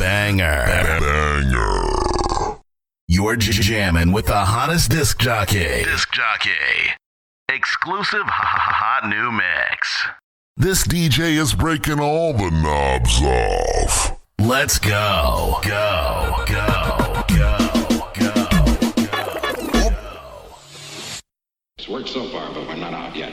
banger. Banger. You're j- jamming with the hottest disc jockey. Disc jockey. Exclusive hot new mix. This DJ is breaking all the knobs off. Let's go. Go. Go. Go. Go. It's worked so far, but we're not out yet.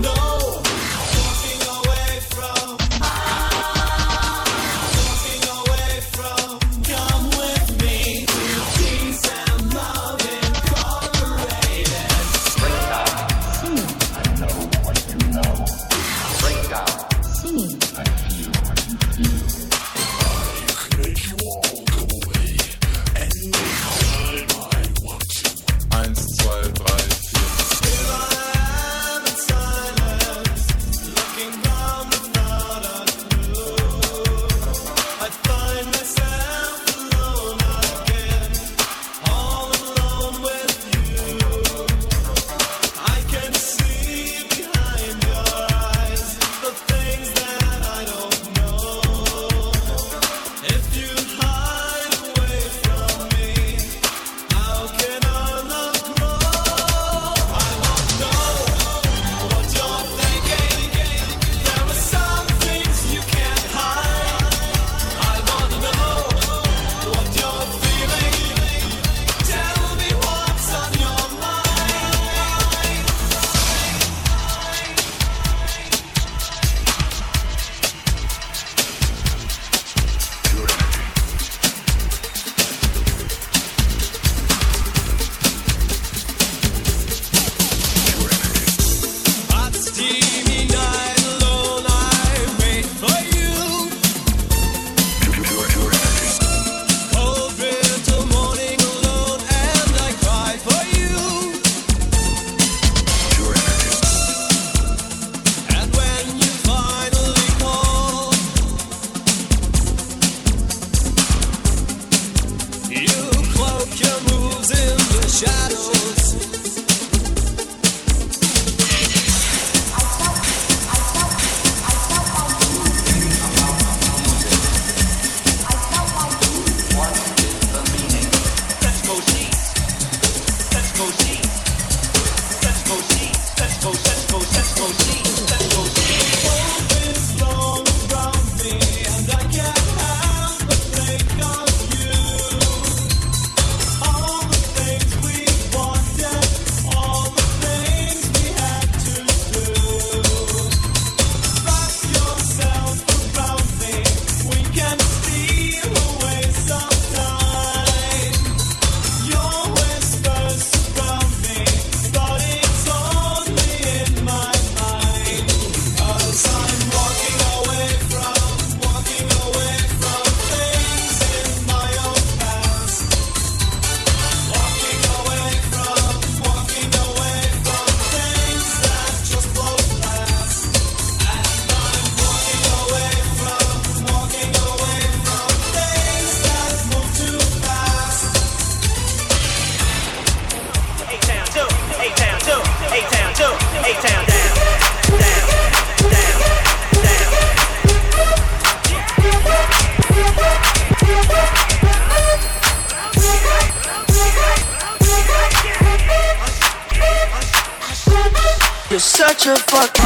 You're such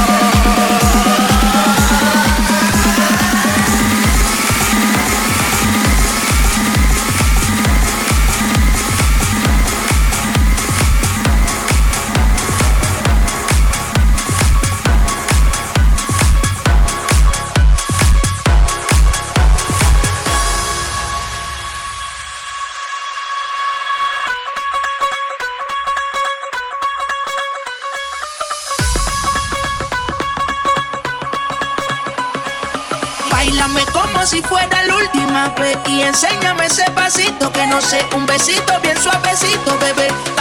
un besito bien suavecito, bebé.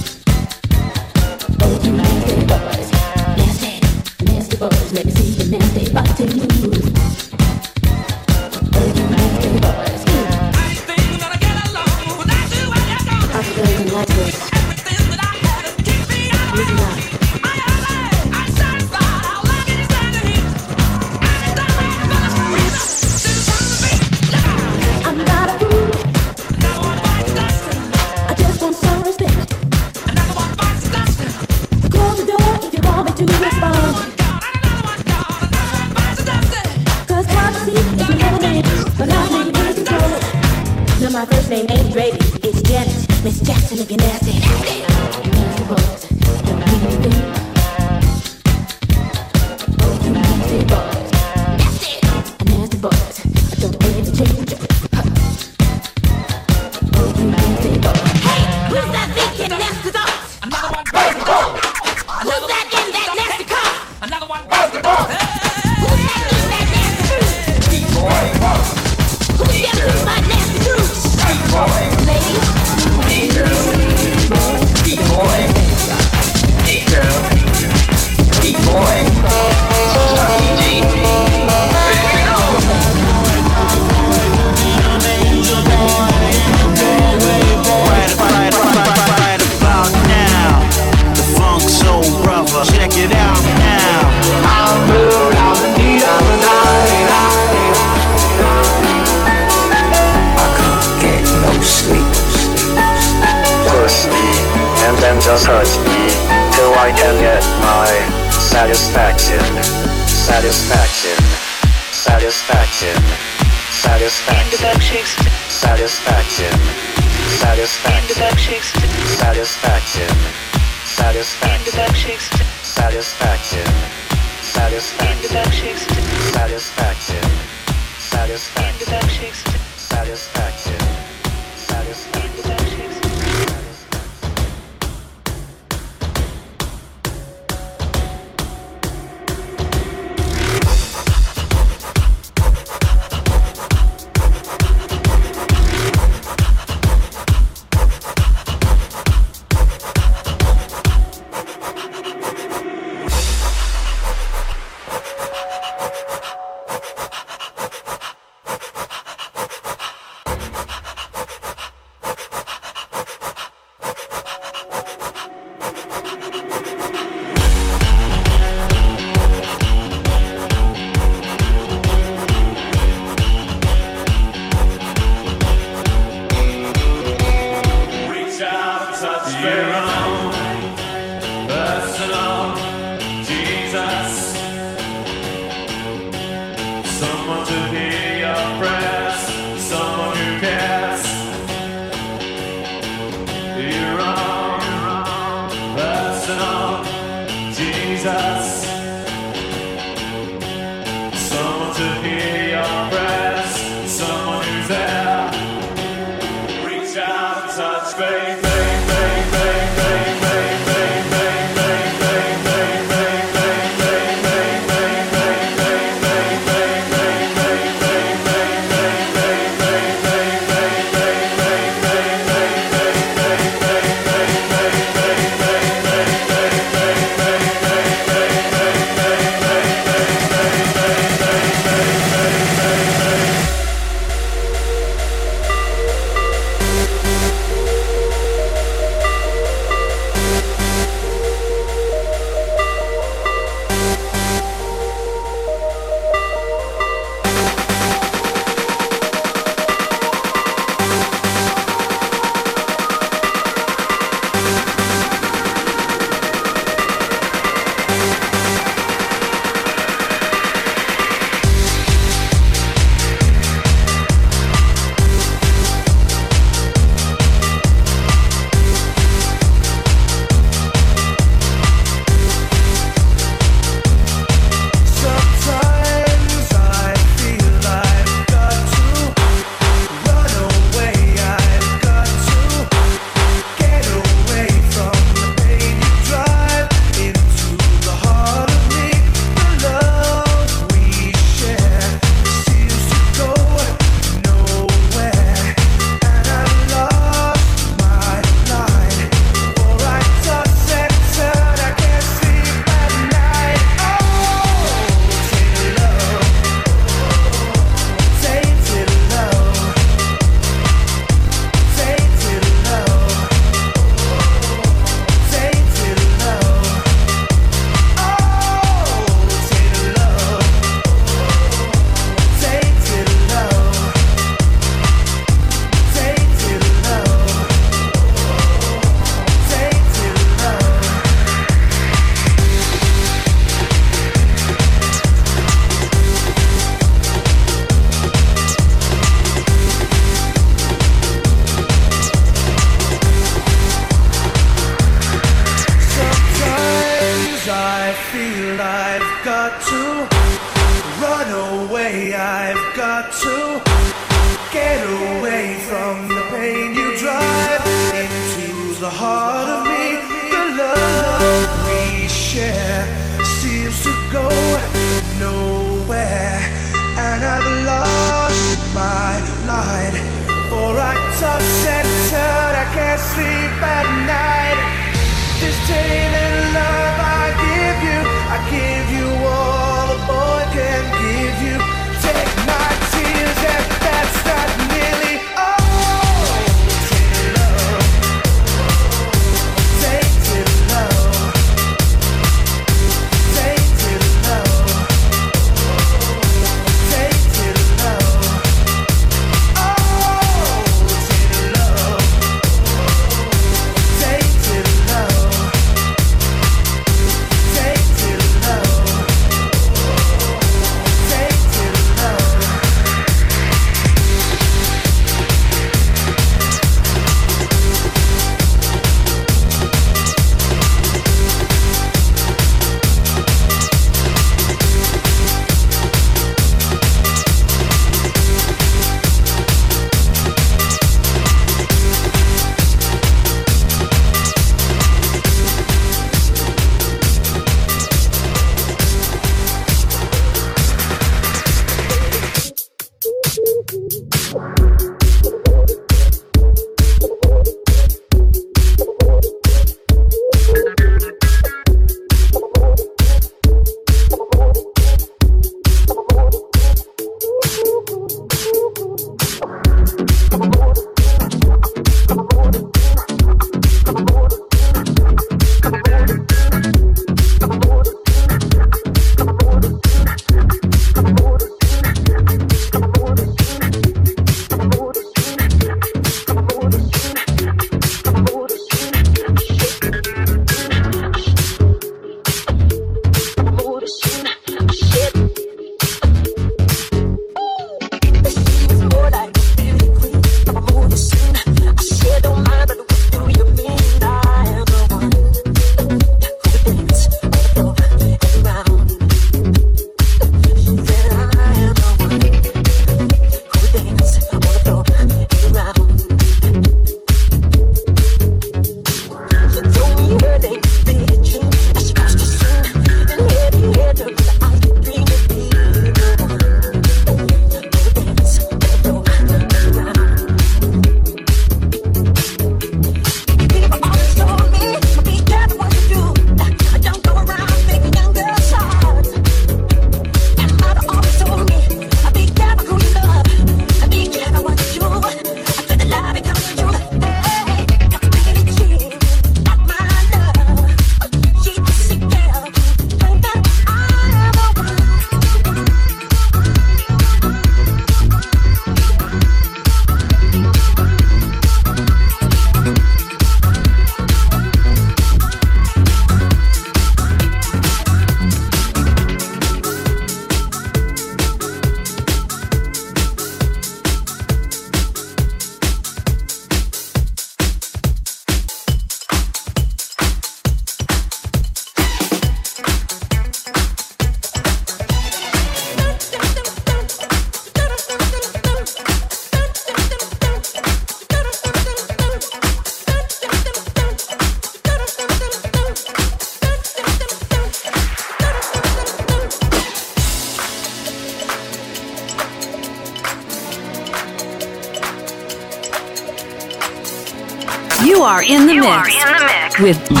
With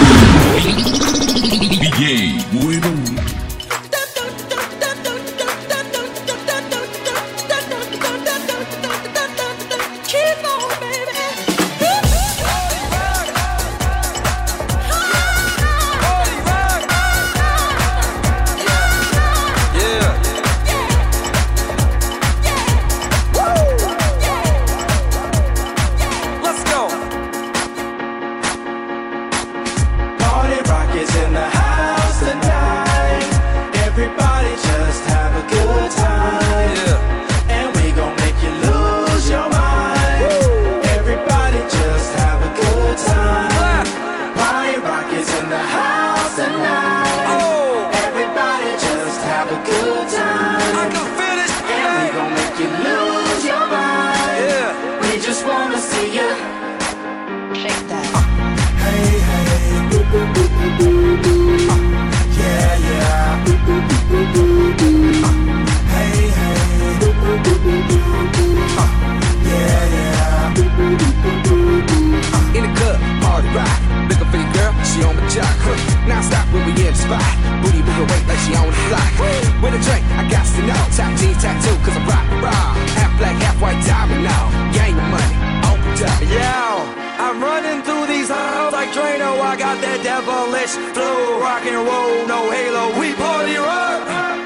spot. Booty moving weight like she on the block. With a drink, I got to know. Top jeans tattoo, cause I'm rock raw. Half black, half white diamond now. Gang the money, oh, on the top. Yo, I'm running through these halls like Drano. I got that devilish flow, rock and roll, no halo. We party rock.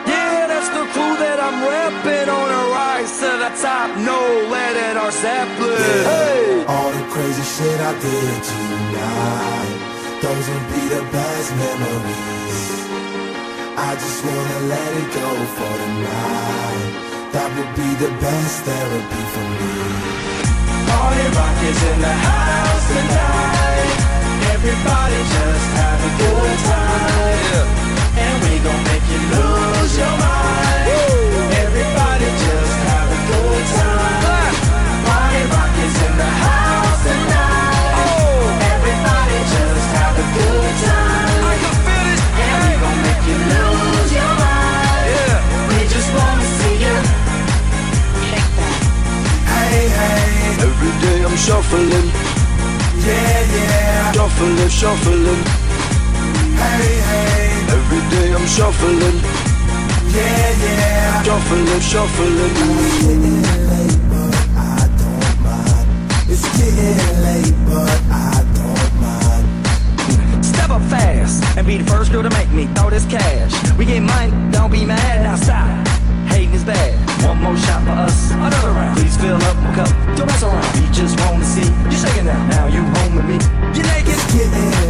Yeah, that's the crew that I'm repping on a rise to the top. No lead in our Zeppelin. Hey. All the crazy shit I did tonight, those will be the best memories. I just wanna let it go for the night. That would be the best therapy for me. Party rock is in the house tonight. Everybody just have a good time. And we gon' make you lose your mind. Everybody just have a good time. Party rock is in the house Every day I'm shuffling. Yeah, yeah. Shuffling, shuffling. Hey, hey. Every day I'm shuffling. Yeah, yeah. Shuffling, shuffling. It's getting late, but I don't mind. It's getting late, but I don't mind. Step up fast and be the first girl to make me throw this cash. We get money, don't be mad. Now stop. Hating is bad. One more shot for us, another round. Please fill up my cup. Don't mess around. We just wanna see you shaking now. Now you home with me. you're naked. It's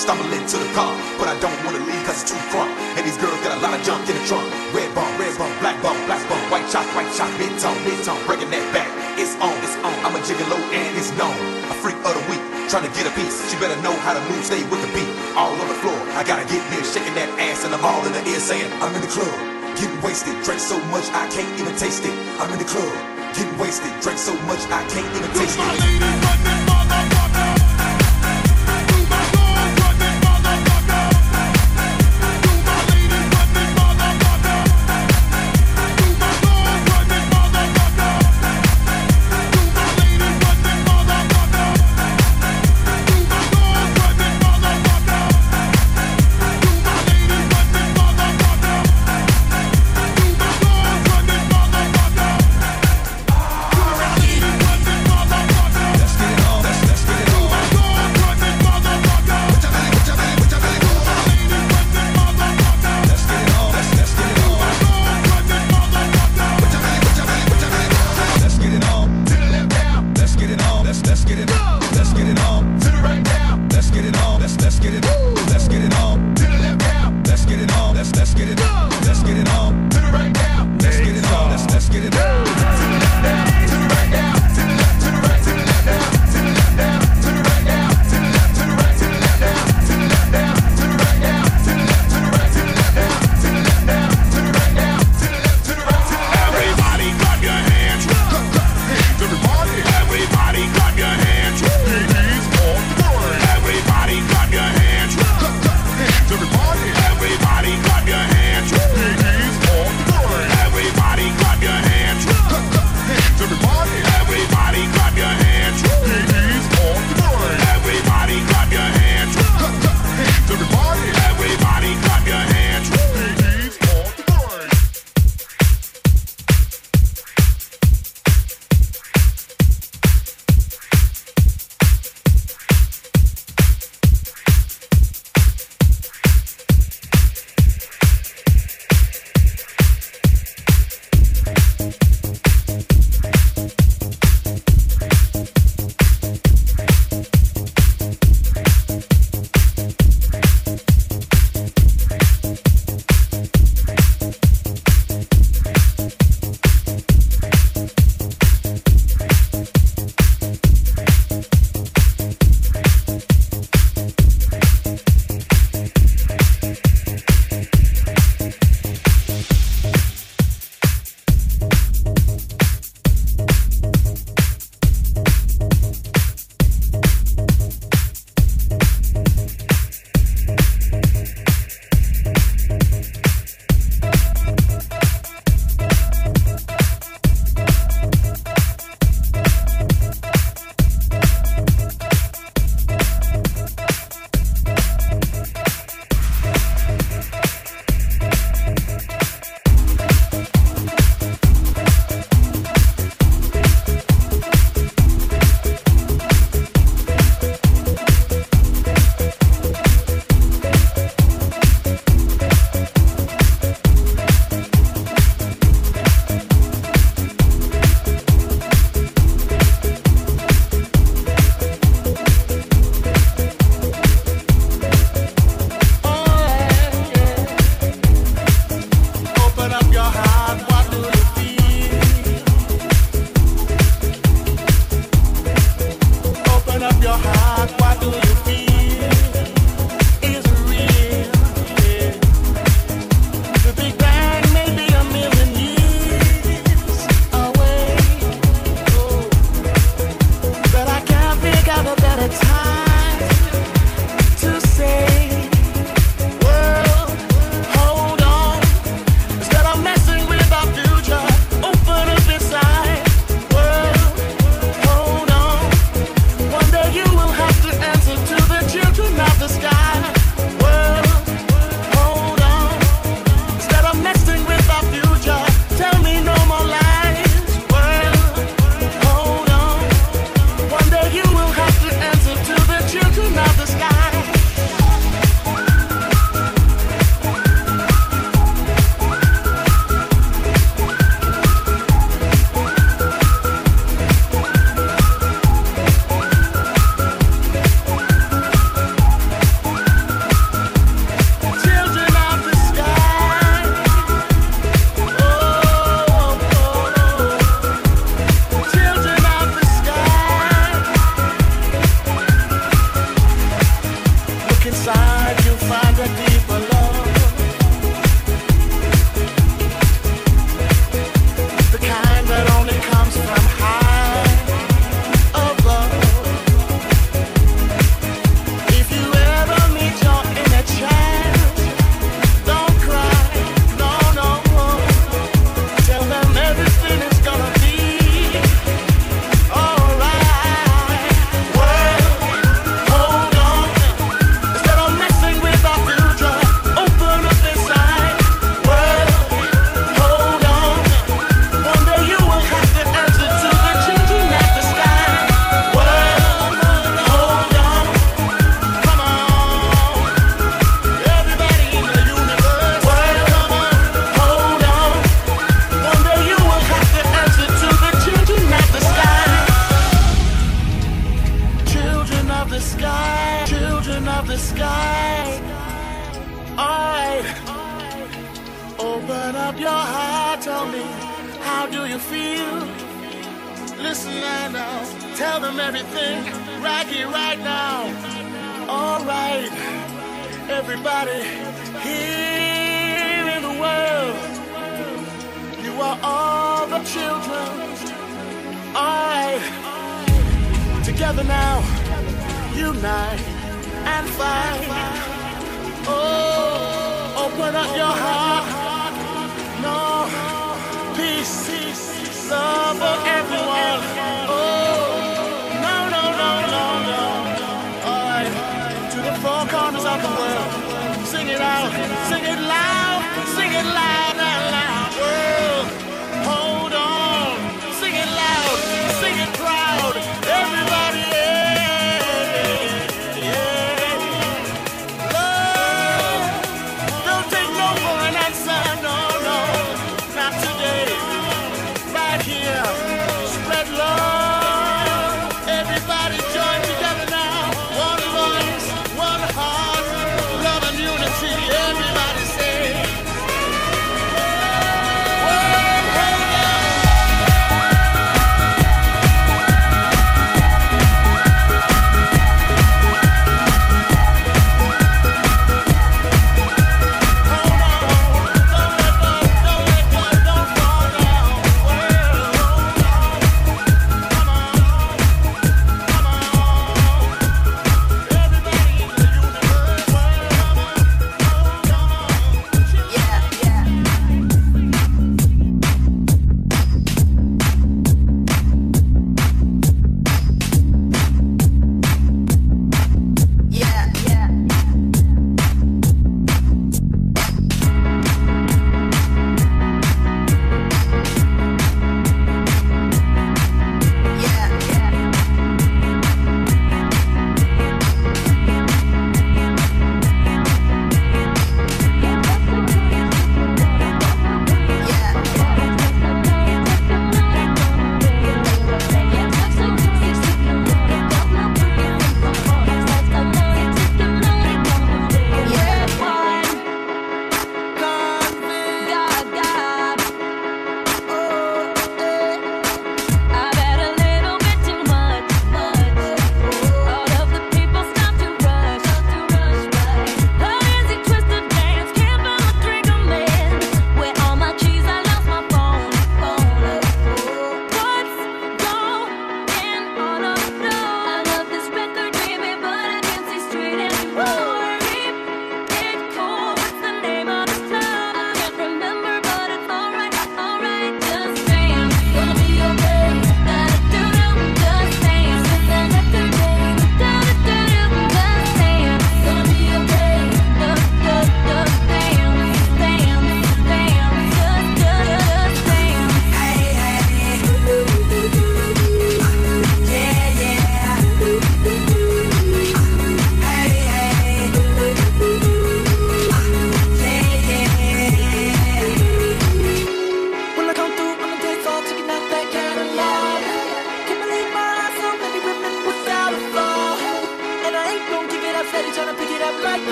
Stumbling to the car, but I don't wanna leave cause it's too crunk. And these girls got a lot of junk in the trunk. Red bum, red bum, black bum, black bum, white chalk, white chalk, mid tone, mid tone, breaking that back. it's on, it's on. I'm a gigolo and it's known. A freak of the week, trying to get a piece. She better know how to move, stay with the beat. All on the floor, I gotta get near, shaking that ass, and I'm all in the ear saying, I'm in the club, getting wasted. Drink so much I can't even taste it. I'm in the club, getting wasted. Drink so much I can't even taste it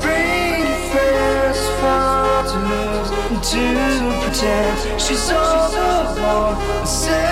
Bring your friends far to pretend she's all alone.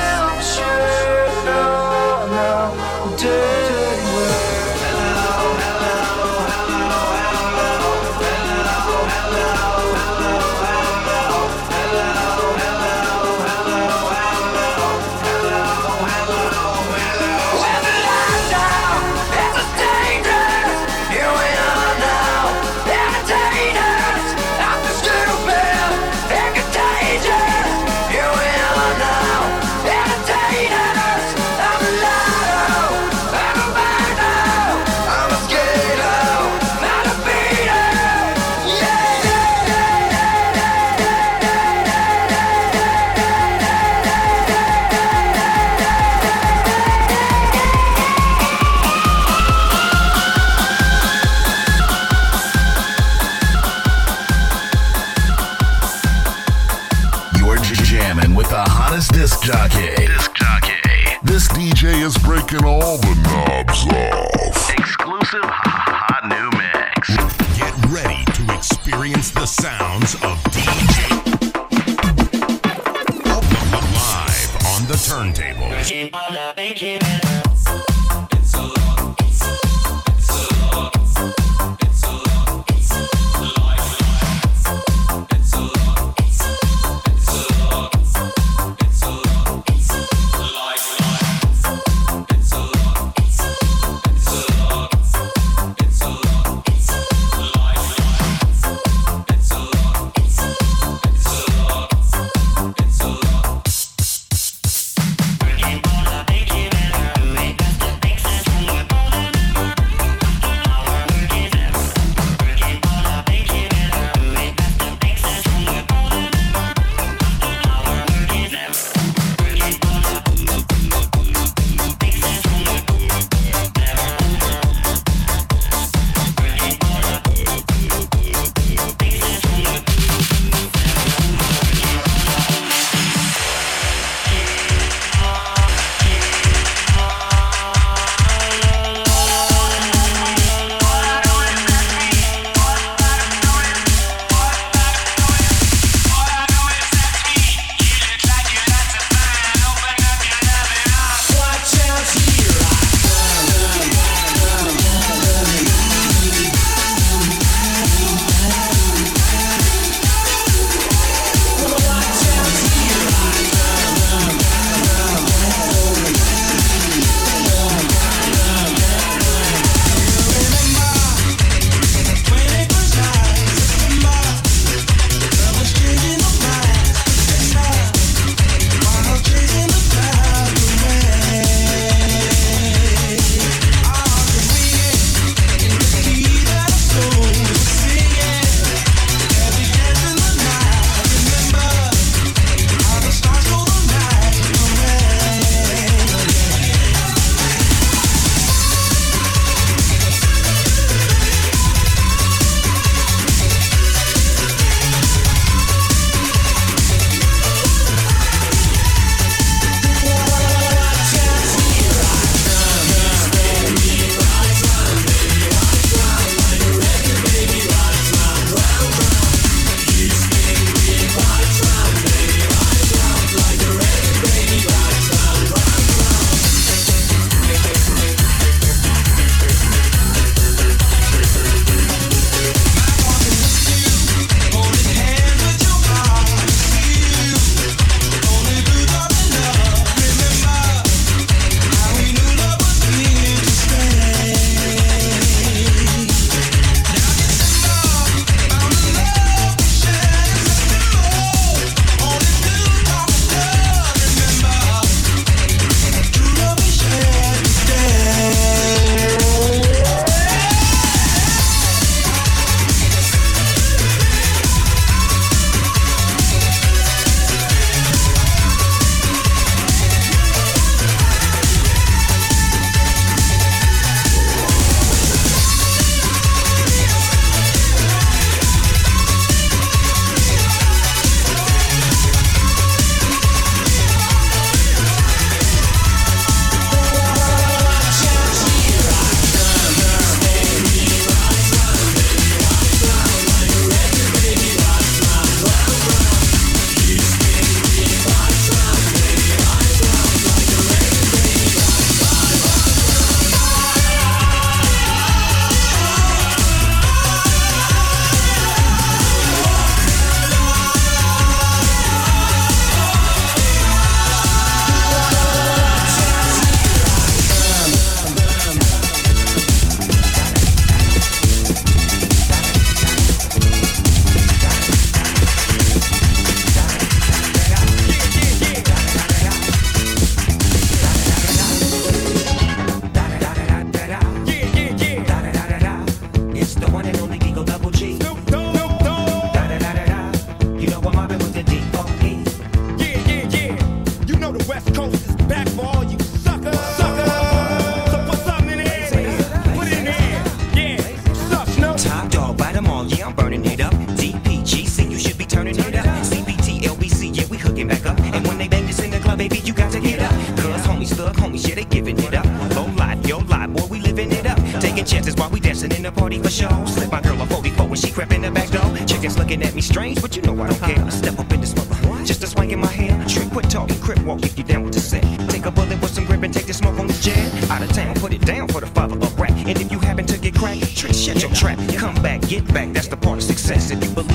a party for show. Slip my girl a 44 when she crept in the back door. Chickens looking at me strange, but you know I don't care. I step up in this mother, just a swing in my hair. Trick, quit talking, crip walk if you down with the set. Take a bullet with some grip and take the smoke on the jet. Out of town, put it down for the father of rap. And if you happen to get cracked, trick, shut your trap. Come back, get back, that's the part of success. If you believe